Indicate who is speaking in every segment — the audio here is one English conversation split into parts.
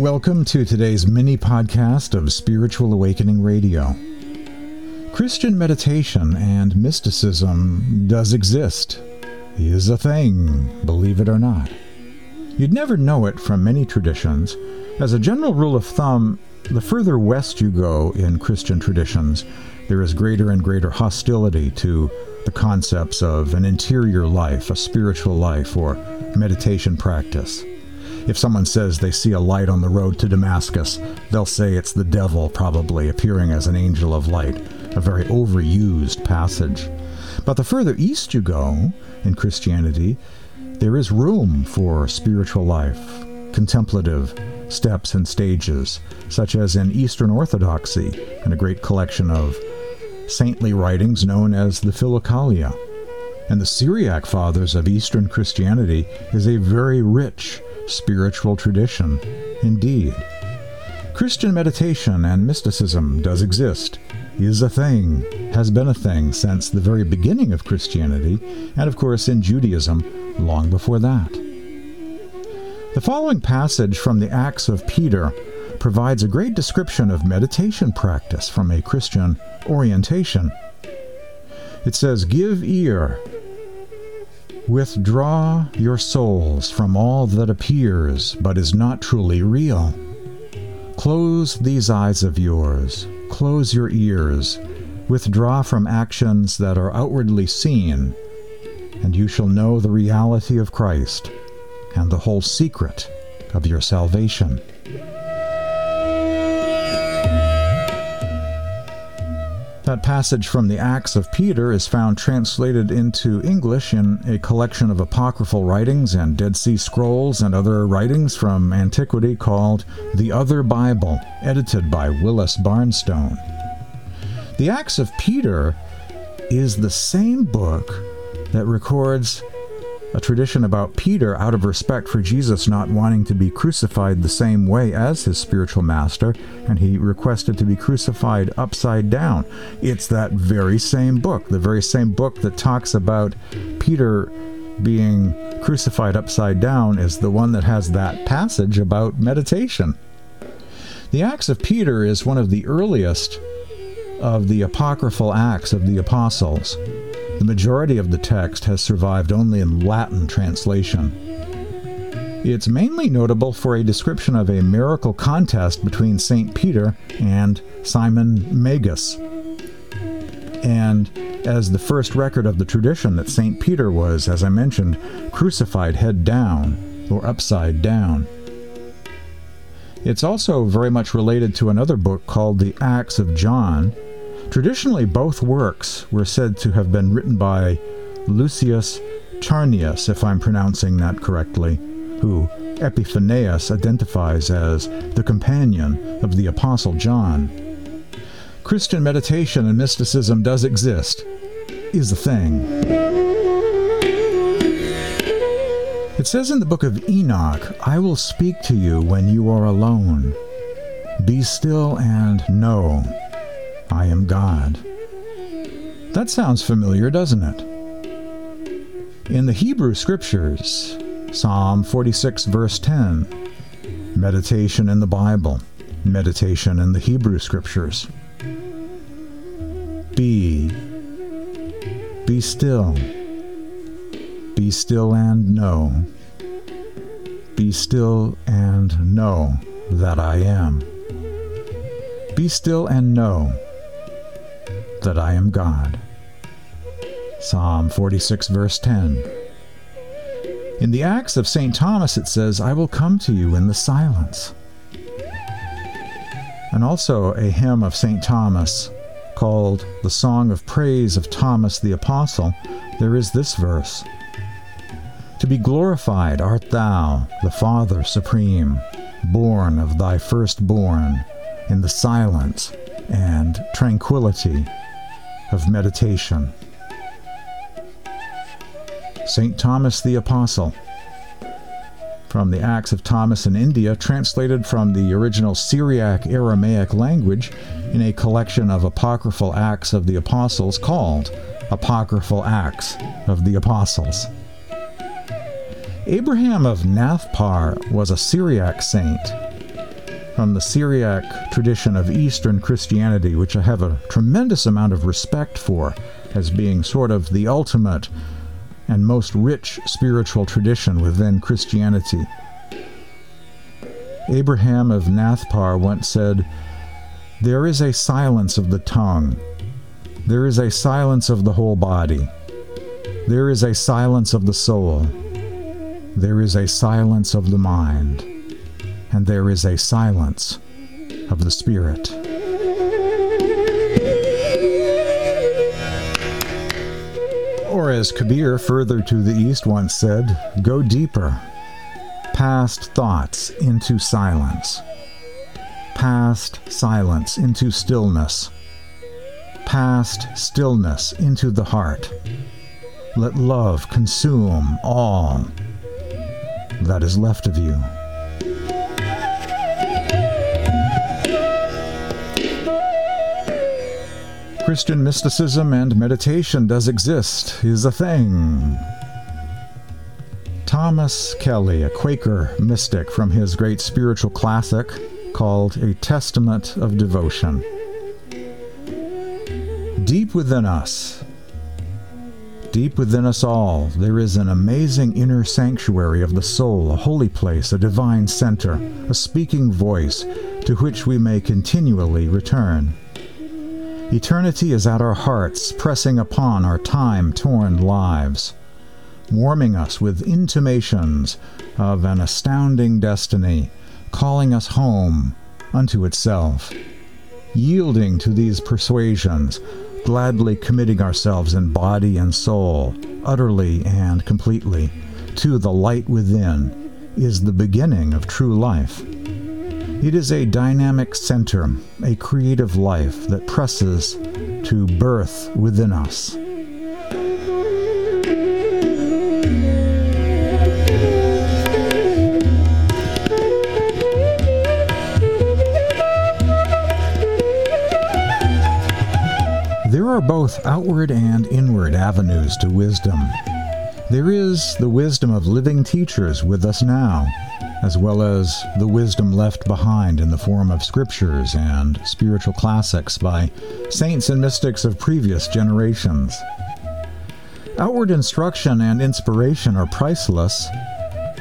Speaker 1: Welcome to today's mini podcast of Spiritual Awakening Radio. Christian meditation and mysticism does exist, is a thing, believe it or not. You'd never know it from many traditions. As a general rule of thumb, the further west you go in Christian traditions, there is greater and greater hostility to the concepts of an interior life, a spiritual life, or meditation practice. If someone says they see a light on the road to Damascus, they'll say it's the devil, probably, appearing as an angel of light, a very overused passage. But the further east you go in Christianity, there is room for spiritual life, contemplative steps and stages, such as in Eastern Orthodoxy, and a great collection of saintly writings known as the Philokalia. And the Syriac Fathers of Eastern Christianity is a very rich spiritual tradition indeed. Christian meditation and mysticism does exist, is a thing, has been a thing since the very beginning of Christianity, and of course in Judaism long before that. The following passage from the Acts of Peter provides a great description of meditation practice from a Christian orientation. It says, Give ear Withdraw your souls from all that appears but is not truly real. Close these eyes of yours, close your ears, withdraw from actions that are outwardly seen, and you shall know the reality of Christ and the whole secret of your salvation. That passage from the Acts of Peter is found translated into English in a collection of apocryphal writings and Dead Sea Scrolls and other writings from antiquity called The Other Bible, edited by Willis Barnstone. The Acts of Peter is the same book that records a tradition about Peter, out of respect for Jesus not wanting to be crucified the same way as his spiritual master, and he requested to be crucified upside down. It's that very same book, the very same book that talks about Peter being crucified upside down, is the one that has that passage about meditation. The Acts of Peter is one of the earliest of the apocryphal Acts of the Apostles. The majority of the text has survived only in Latin translation. It's mainly notable for a description of a miracle contest between St. Peter and Simon Magus. And as the first record of the tradition that St. Peter was, as I mentioned, crucified head down or upside down. It's also very much related to another book called the Acts of John, Traditionally, both works were said to have been written by Leucius Charinus, if I'm pronouncing that correctly, who Epiphanius identifies as the companion of the Apostle John. Christian meditation and mysticism does exist, is a thing. It says in the book of Enoch, I will speak to you when you are alone. Be still and know I am God. That sounds familiar, doesn't it? In the Hebrew Scriptures, Psalm 46, verse 10, meditation in the Bible, meditation in the Hebrew Scriptures. Be, be still, be still and know, be still and know that I am. Be still and know that I am God. Psalm 46, verse 10. In the Acts of St. Thomas, it says, I will come to you in the silence. And also a hymn of St. Thomas called The Song of Praise of Thomas the Apostle, there is this verse To be glorified art thou, the Father supreme, born of thy firstborn, in the silence and tranquility of meditation. St. Thomas the Apostle. From the Acts of Thomas in India, translated from the original Syriac Aramaic language in a collection of apocryphal Acts of the Apostles called apocryphal Acts of the Apostles. Abraham of Nathpar was a Syriac saint from the Syriac tradition of Eastern Christianity, which I have a tremendous amount of respect for as being sort of the ultimate and most rich spiritual tradition within Christianity. Abraham of Nathpar once said, There is a silence of the tongue, there is a silence of the whole body, there is a silence of the soul, there is a silence of the mind, and there is a silence of the spirit. Or as Kabir further to the east once said, go deeper, past thoughts into silence, past silence into stillness, past stillness into the heart. Let love consume all that is left of you. Christian mysticism and meditation does exist, is a thing. Thomas Kelly, a Quaker mystic from his great spiritual classic called A Testament of Devotion. Deep within us, deep within us all, there is an amazing inner sanctuary of the soul, a holy place, a divine center, a speaking voice to which we may continually return. Eternity is at our hearts, pressing upon our time torn lives, warming us with intimations of an astounding destiny, calling us home unto itself. Yielding to these persuasions, gladly committing ourselves in body and soul, utterly and completely, to the light within, is the beginning of true life. It is a dynamic center, a creative life that presses to birth within us. There are both outward and inward avenues to wisdom. There is the wisdom of living teachers with us now, as well as the wisdom left behind in the form of scriptures and spiritual classics by saints and mystics of previous generations. Outward instruction and inspiration are priceless,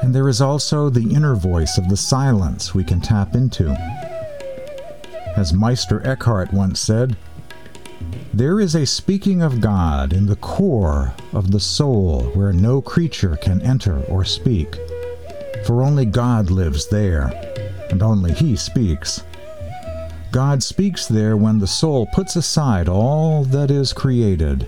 Speaker 1: and there is also the inner voice of the silence we can tap into. As Meister Eckhart once said, there is a speaking of God in the core of the soul where no creature can enter or speak for only God lives there, and only He speaks. God speaks there when the soul puts aside all that is created,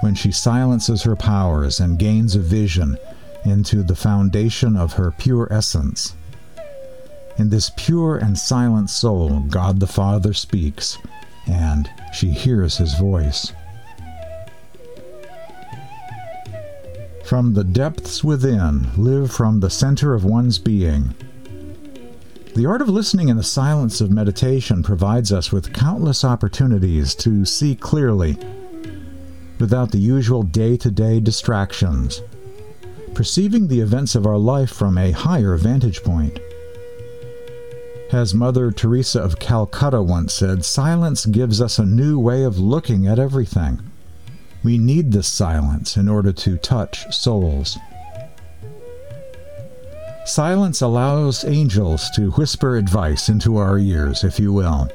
Speaker 1: when she silences her powers and gains a vision into the foundation of her pure essence. In this pure and silent soul, God the Father speaks, and she hears his voice. From the depths within, live from the center of one's being. The art of listening in the silence of meditation provides us with countless opportunities to see clearly without the usual day to day distractions, perceiving the events of our life from a higher vantage point. As Mother Teresa of Calcutta once said, silence gives us a new way of looking at everything. We need this silence in order to touch souls. Silence allows angels to whisper advice into our ears, if you will.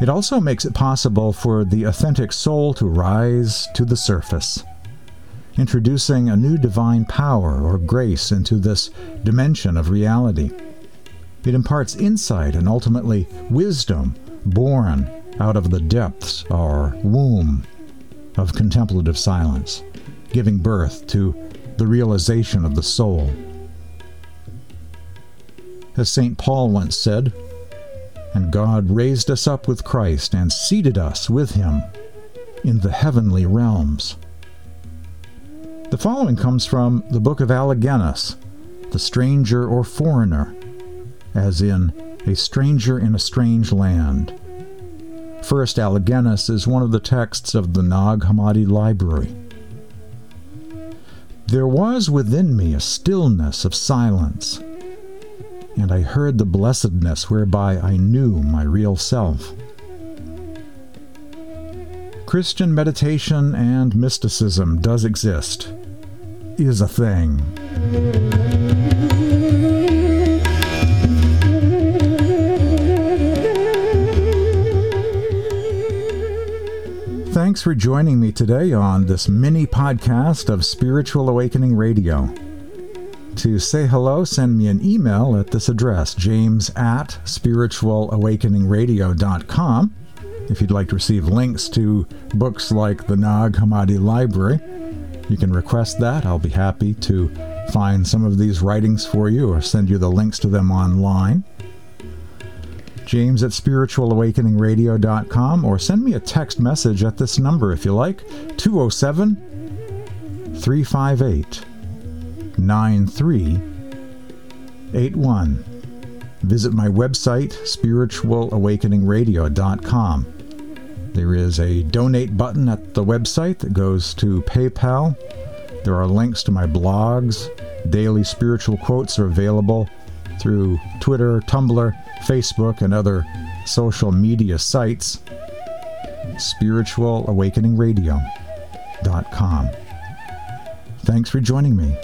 Speaker 1: It also makes it possible for the authentic soul to rise to the surface, introducing a new divine power or grace into this dimension of reality. It imparts insight and ultimately wisdom born out of the depths or womb of contemplative silence, giving birth to the realization of the soul. As St. Paul once said, And God raised us up with Christ and seated us with him in the heavenly realms. The following comes from the book of Allogenes, the stranger or foreigner, as in a stranger in a strange land. First Allogenes is one of the texts of the Nag Hammadi library. There was within me a stillness of silence, and I heard the blessedness whereby I knew my real self. Christian meditation and mysticism does exist, is a thing. Thanks for joining me today on this mini podcast of Spiritual Awakening Radio. To say hello, send me an email at this address, james at spiritualawakeningradio.com. If you'd like to receive links to books like the Nag Hammadi Library, you can request that. I'll be happy to find some of these writings for you or send you the links to them online. James at spiritualawakeningradio.com or send me a text message at this number if you like 207 358 9381. Visit my website, spiritualawakeningradio.com. There is a donate button at the website that goes to PayPal. There are links to my blogs. Daily spiritual quotes are available through Twitter, Tumblr, Facebook, and other social media sites. SpiritualAwakeningRadio.com. Thanks for joining me.